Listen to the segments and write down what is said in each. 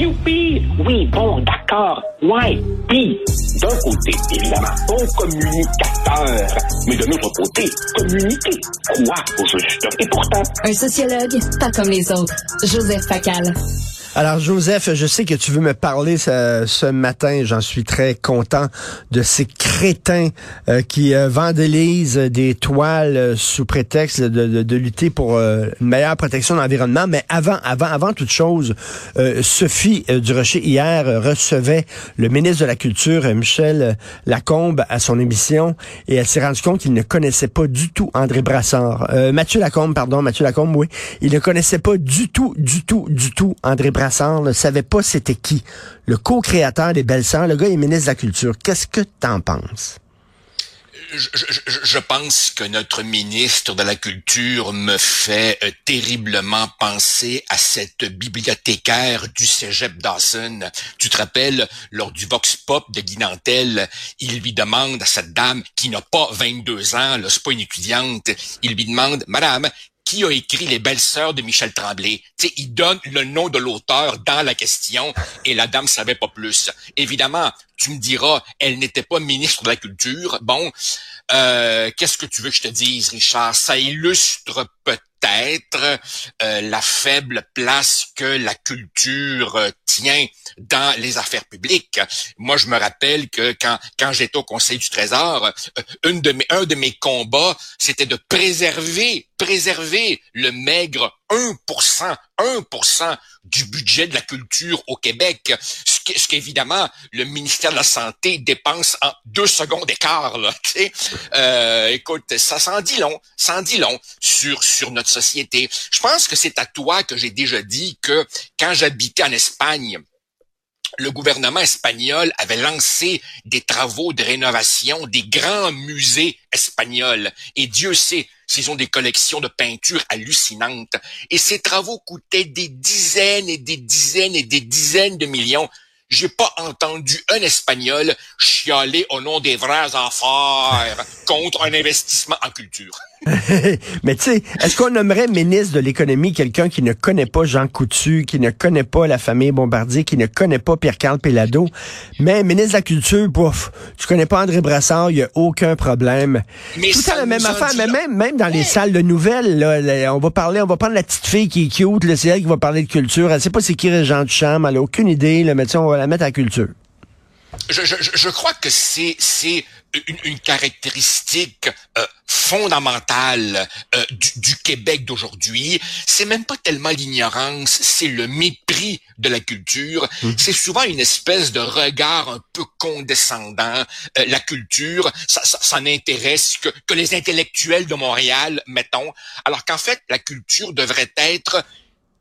Youpi! Oui, bon, d'accord. Ouais. Puis, d'un côté, évidemment, bon communicateur. Mais de l'autre côté, communiquer. Quoi au juste? Et pourtant... Un sociologue, pas comme les autres. Joseph Facal. Alors, Joseph, je sais que tu veux me parler ce, matin. J'en suis très content de ces crétins euh, qui euh, vandalisent des toiles euh, sous prétexte de, de, lutter pour une meilleure protection de l'environnement. Mais avant, avant, avant toute chose, Sophie Durocher hier recevait le ministre de la Culture, Michel Lacombe, à son émission et elle s'est rendue compte qu'il ne connaissait pas du tout André Brassard. Mathieu Lacombe, pardon, Mathieu Lacombe, oui. Il ne connaissait pas du tout, du tout, du tout André Brassard Brassard ne savait pas c'était qui. Le co-créateur des Belles Sœurs, le gars est ministre de la Culture. Qu'est-ce que t'en penses? Je, pense que notre ministre de la Culture me fait euh, terriblement penser à cette bibliothécaire du cégep Dawson. Tu te rappelles, lors du Vox Pop de Guy il lui demande à cette dame qui n'a pas 22 ans, c'est pas une étudiante, il lui demande, Madame, qui a écrit Les belles sœurs de Michel Tremblay. sais, il donne le nom de l'auteur dans la question et la dame savait pas plus. Évidemment, tu me diras, elle n'était pas ministre de la Culture. Bon, euh, qu'est-ce que tu veux que je te dise, Richard? Ça illustre peut-être euh, la faible place que la culture euh, tient dans les affaires publiques. Moi, je me rappelle que quand, j'étais au Conseil du Trésor, une de mes, un de mes combats, c'était de préserver, préserver le maigre 1%, 1% du budget de la culture au Québec, qu'évidemment le ministère de la Santé dépense en deux secondes d'écart. Là, euh, écoute, ça s'en dit long, ça dit long sur, sur notre société. Je pense que c'est à toi que j'ai déjà dit que quand j'habitais en Espagne, le gouvernement espagnol avait lancé des travaux de rénovation des grands musées espagnols. Et Dieu sait s'ils ont des collections de peintures hallucinantes. Et ces travaux coûtaient des dizaines et des dizaines et des dizaines de millions j'ai pas entendu un Espagnol chialer au nom des vraies affaires contre un investissement en culture. Mais tu sais, est-ce qu'on nommerait ministre de l'économie quelqu'un qui ne connaît pas Jean Coutu, qui ne connaît pas la famille Bombardier, qui ne connaît pas Pierre-Carl Pellado, mais ministre de la Culture, pouf, tu connais pas André Brassard, il y a aucun problème. Mais Tout à la même affaire, mais même, même dans les salles de nouvelles, là, on va parler, on va prendre la petite fille qui est cute, c'est elle qui va parler de culture, elle sait pas c'est qui Régent Duchamp, elle a aucune idée, là, mais on va la mettre à culture. Je, je, je crois que c'est c'est une, une, caractéristique euh, fondamentale euh, du, du, Québec d'aujourd'hui. C'est même pas tellement l'ignorance, c'est le mépris de la culture. Mmh. C'est souvent une espèce de regard un peu condescendant. Euh, la culture, ça, ça, ça n'intéresse que, que les intellectuels de Montréal, mettons. Alors qu'en fait, la culture devrait être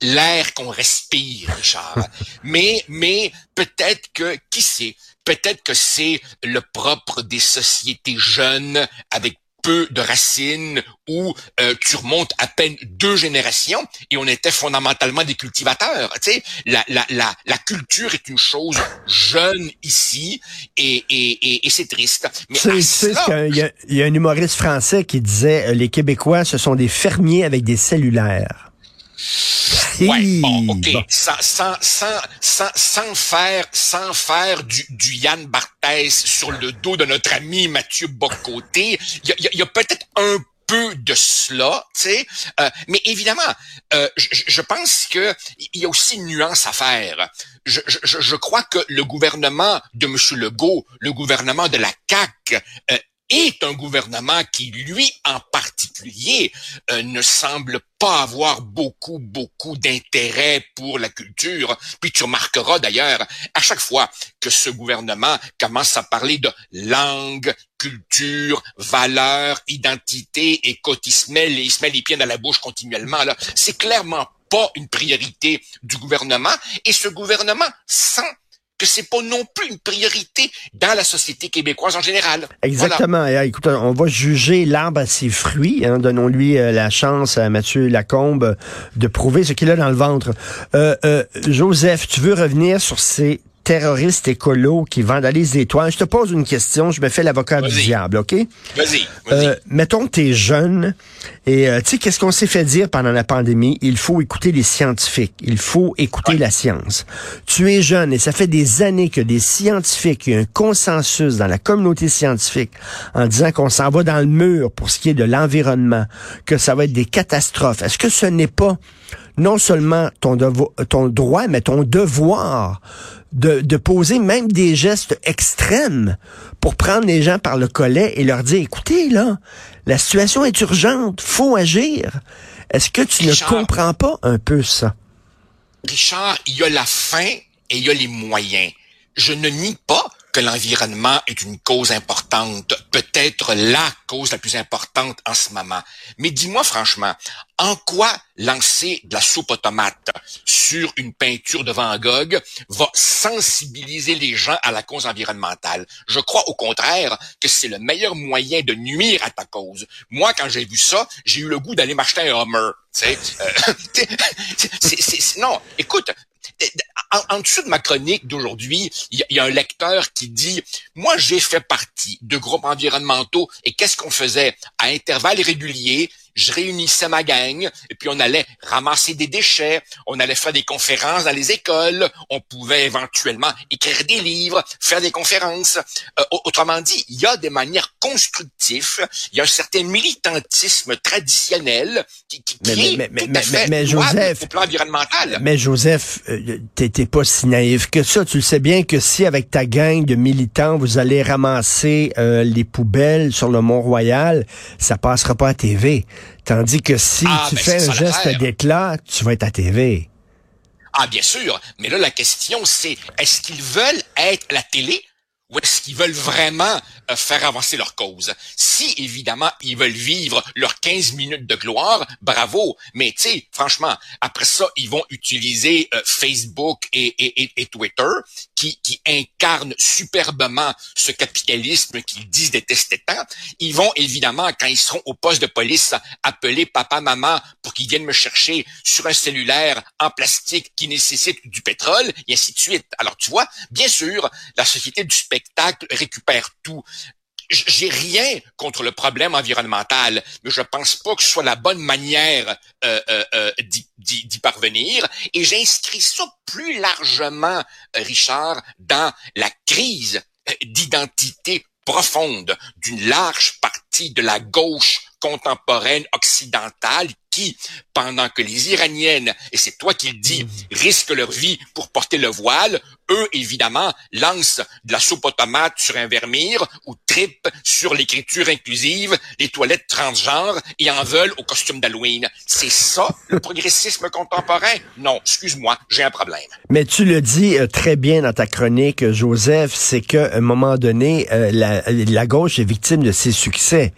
l'air qu'on respire, Richard. mais, mais peut-être que, qui sait, peut-être que c'est le propre des sociétés jeunes avec peu de racines où euh, tu remontes à peine deux générations et on était fondamentalement des cultivateurs. Tu sais, la, la, la, la culture est une chose jeune ici et, et, et, c'est triste. Mais tu sais, il y, a, y a un humoriste français qui disait euh, les Québécois ce sont des fermiers avec des cellulaires. Ouais, bon, ok. Sans, sans, sans, sans, sans faire, sans faire du, du Yann Barthès sur le dos de notre ami Mathieu Bocoté, il y a, y a peut-être un peu de cela, tu sais. Euh, mais évidemment, euh, je, je, pense que il y a aussi une nuance à faire. Je, je, je, crois que le gouvernement de M. Legault, le gouvernement de la CAC, euh, est un gouvernement qui, lui en particulier, euh, ne semble pas avoir beaucoup, beaucoup d'intérêt pour la culture. Puis tu remarqueras d'ailleurs, à chaque fois que ce gouvernement commence à parler de langue, culture, valeur, identité et qu'il se met, il se met les pieds dans la bouche continuellement, là, c'est clairement pas une priorité du gouvernement. Et ce gouvernement sent que c'est pas non plus une priorité dans la société québécoise en général. Exactement. écoute, on va juger l'arbre à ses fruits. Hein. Donnons-lui euh, la chance à Mathieu Lacombe de prouver ce qu'il a dans le ventre. Euh, euh, Joseph, tu veux revenir sur ces terroristes écolos qui vandalisent des toits. Je te pose une question, je me fais l'avocat du diable, OK? Vas-y, vas-y. Euh, mettons que tu es jeune et euh, tu sais, qu'est-ce qu'on s'est fait dire pendant la pandémie? Il faut écouter les scientifiques. Il faut écouter la science. Tu es jeune et ça fait des années que des scientifiques, il y a un consensus dans la communauté scientifique en disant qu'on s'en va dans le mur pour ce qui est de l'environnement, que ça va être des catastrophes. Est-ce que ce n'est pas non seulement ton, ton droit, mais ton devoir de, de, poser même des gestes extrêmes pour prendre les gens par le collet et leur dire, écoutez, là, la situation est urgente, faut agir. Est-ce que tu ne comprends pas un peu ça? Richard, il y a la fin et il y a les moyens. Je ne nie pas que l'environnement est une cause importante, peut-être la cause la plus importante en ce moment. Mais dis-moi franchement, en quoi lancer de la soupe automate sur une peinture de Van Gogh va sensibiliser les gens à la cause environnementale? Je crois au contraire que c'est le meilleur moyen de nuire à ta cause. Moi, quand j'ai vu ça, j'ai eu le goût d'aller m'acheter un Hummer. Euh, non, écoute, en, dessous de ma chronique d'aujourd'hui, il y, a un lecteur qui dit, moi j'ai fait partie de groupes environnementaux et qu'est-ce qu'on faisait à intervalles réguliers je réunissais ma gang et puis on allait ramasser des déchets, on allait faire des conférences dans les écoles, on pouvait éventuellement écrire des livres, faire des conférences. Euh, autrement dit, il y a des manières constructives, il y a un certain militantisme traditionnel qui, qui, qui mais, est tout à fait mais, Joseph, au plan environnemental. Mais Joseph, euh, t'étais pas si naïf que ça. Tu le sais bien que si avec ta gang de militants, vous allez ramasser euh, les poubelles sur le Mont-Royal, ça passera pas à TV. Tandis que si ah, tu ben, fais un geste d'éclat, tu vas être à TV. Ah, bien sûr. Mais là, la question, c'est est-ce qu'ils veulent être la télé? Ou est-ce qu'ils veulent vraiment euh, faire avancer leur cause? Si, évidemment, ils veulent vivre leurs 15 minutes de gloire, bravo. Mais, tu sais, franchement, après ça, ils vont utiliser euh, Facebook et, et, et, Twitter qui, qui incarnent superbement ce capitalisme qu'ils disent détester tant. Ils vont, évidemment, quand ils seront au poste de police, appeler papa, maman pour qu'ils viennent me chercher sur un cellulaire en plastique qui nécessite du pétrole, et ainsi de suite. Alors, tu vois, bien sûr, la société du récupère tout. J'ai rien contre le problème environnemental, mais je pense pas que ce soit la bonne manière euh, euh, euh d'y parvenir. Et j'inscris ça plus largement, Richard, dans la crise d'identité profonde d'une large partie de la gauche contemporaine occidentale qui, pendant que les Iraniennes, et c'est toi qui le dis, mmh. risquent leur vie pour porter le voile, eux, évidemment, lancent de la soupe automate sur un vermire ou tripent sur l'écriture inclusive, les toilettes transgenres et en veulent au costume d'Halloween. C'est ça, le progressisme contemporain? Non, excuse-moi, j'ai un problème. Mais tu le dis euh, très bien dans ta chronique, Joseph, c'est qu'à un moment donné, euh, la, la gauche est victime de ses succès.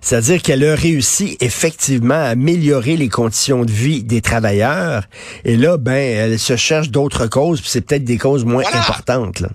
C'est-à-dire qu'elle a réussi effectivement à améliorer les conditions de vie des travailleurs. Et là, ben, elle se cherche d'autres causes, puis c'est peut-être des causes moins importantes. Là.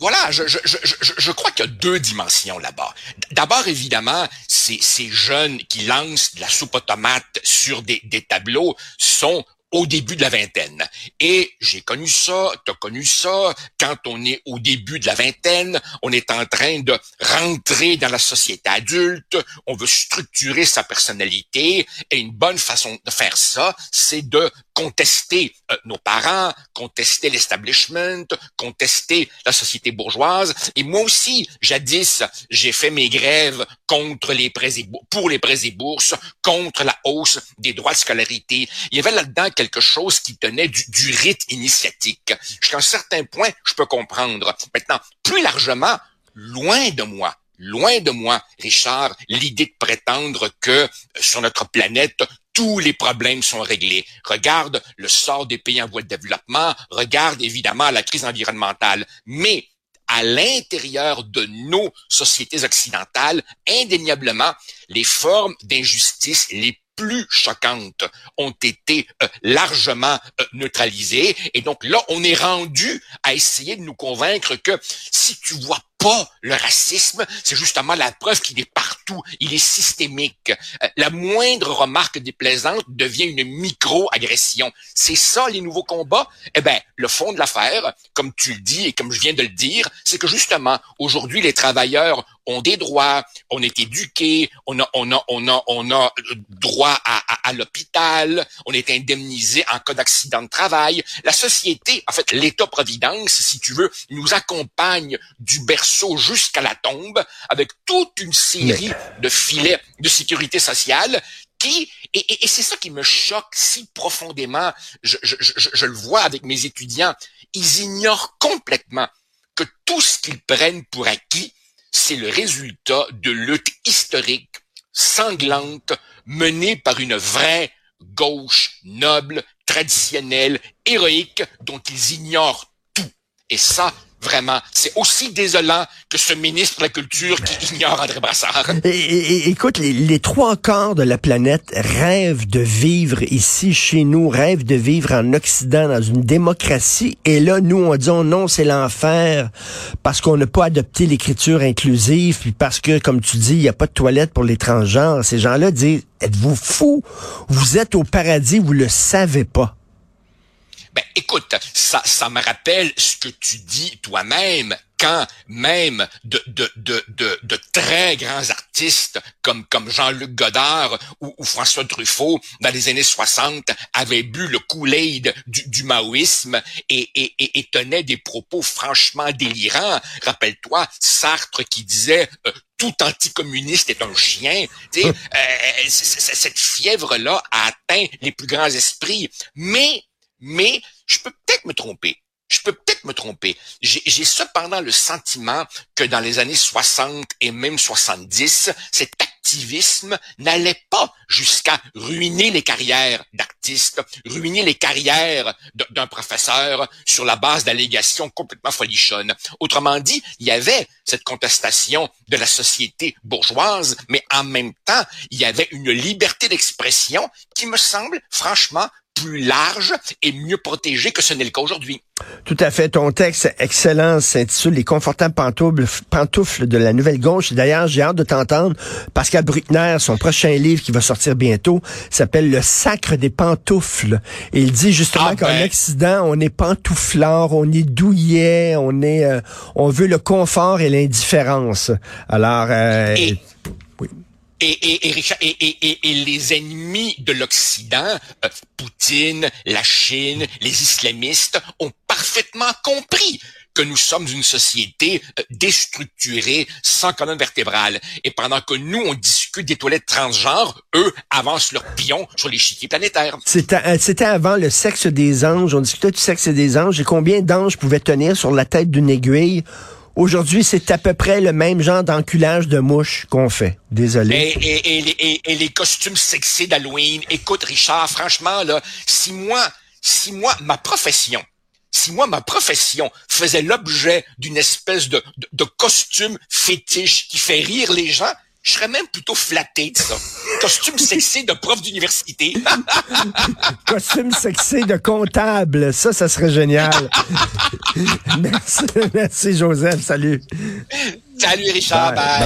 Voilà, je, je, je, je crois qu'il y a deux dimensions là-bas. D'abord, évidemment, ces, ces jeunes qui lancent de la soupe automate sur des, des tableaux sont au début de la vingtaine. Et j'ai connu ça, t'as connu ça, quand on est au début de la vingtaine, on est en train de rentrer dans la société adulte, on veut structurer sa personnalité, et une bonne façon de faire ça, c'est de contester euh, nos parents, contester l'establishment, contester la société bourgeoise. Et moi aussi, jadis, j'ai fait mes grèves contre les prêts et pour les prêts et bourses, contre la hausse des droits de scolarité. Il y avait là-dedans quelque chose qui tenait du, du rite initiatique. Jusqu'à un certain point, je peux comprendre. Maintenant, plus largement, loin de moi, loin de moi, Richard, l'idée de prétendre que euh, sur notre planète, tous les problèmes sont réglés. Regarde le sort des pays en voie de développement, regarde évidemment la crise environnementale, mais à l'intérieur de nos sociétés occidentales, indéniablement, les formes d'injustice les plus choquantes ont été euh, largement euh, neutralisées. Et donc là, on est rendu à essayer de nous convaincre que si tu vois pas le racisme, c'est justement la preuve qu'il est partout, il est systémique. Euh, la moindre remarque déplaisante devient une micro-agression. C'est ça les nouveaux combats? Eh ben, le fond de l'affaire, comme tu le dis et comme je viens de le dire, c'est que justement, aujourd'hui, les travailleurs ont des droits, on est éduqués, on a, on a, on a, on a droit à, à, à l'hôpital, on est indemnisé en cas d'accident de travail. La société, en fait, l'État-providence, si tu veux, nous accompagne du berceau jusqu'à la tombe avec toute une série de filets de sécurité sociale qui, et, et, c'est ça qui me choque si profondément, je, je, je, je le vois avec mes étudiants, ils ignorent complètement que tout ce qu'ils prennent pour acquis, c'est le résultat de luttes historiques, sanglantes, menées par une vraie gauche noble, traditionnelle, héroïque, dont ils ignorent tout. Et ça, Vraiment, c'est aussi désolant que ce ministre de la Culture qui ignore André Brassard. Écoute, les, trois quarts de la planète rêvent de vivre ici, chez nous, rêvent de vivre en Occident, dans une démocratie. Et là, nous, on dit oh non, c'est l'enfer parce qu'on n'a pas adopté l'écriture inclusive, puis parce que, comme tu dis, il n'y a pas de toilette pour les transgenres. Ces gens-là disent, êtes-vous fous? Vous êtes au paradis, vous le savez pas. Ben, écoute, ça, ça me rappelle ce que tu dis toi-même quand même de, de, de, de, de très grands artistes comme, comme Jean-Luc Godard ou, ou, François Truffaut dans les années 60 avaient bu le Kool-Aid du, du, maoïsme et, et, et, et, tenaient des propos franchement délirants. Rappelle-toi Sartre qui disait euh, tout anticommuniste est un chien. euh, cette fièvre-là a atteint les plus grands esprits. Mais mais je peux peut-être me tromper. Je peux peut-être me tromper. J'ai cependant le sentiment que dans les années 60 et même 70, cet activisme n'allait pas jusqu'à ruiner les carrières d'artistes, ruiner les carrières d'un professeur sur la base d'allégations complètement folichonnes. Autrement dit, il y avait cette contestation de la société bourgeoise, mais en même temps, il y avait une liberté d'expression qui me semble franchement plus large et mieux protégé que ce n'est le cas aujourd'hui. Tout à fait. Ton texte excellent s'intitule Les confortables pantoufles, pantoufles de la nouvelle gauche. D'ailleurs, j'ai hâte de t'entendre. Pascal Bruckner, son prochain livre qui va sortir bientôt, s'appelle Le sacre des pantoufles. Et il dit justement ah qu'en ben. Occident, on est pantouflard, on est douillet, on est, euh, on veut le confort et l'indifférence. Alors, euh, et, et, et, et, les ennemis de l'Occident, euh, Poutine, la Chine, les islamistes, ont parfaitement compris que nous sommes une société euh, déstructurée, sans colonne vertébrale. Et pendant que nous, on discute des toilettes transgenres, eux avancent leur pion sur l'échiquier planétaire. Euh, c'était avant le sexe des anges. On discutait du sexe des anges et combien d'anges pouvaient tenir sur la tête d'une aiguille Aujourd'hui, c'est à peu près le même genre d'enculage de mouche qu'on fait. Désolé. Et, et, et, les costumes sexy d'Halloween. Écoute, Richard, franchement, là, si moi, si moi, ma profession, si moi, ma profession faisait l'objet d'une espèce de, de, de costume fétiche qui fait rire les gens, je serais même plutôt flatté de ça. Costume sexy de prof d'université. Costume sexy de comptable. Ça, ça serait génial. merci, merci Joseph. Salut. Salut Richard. bye.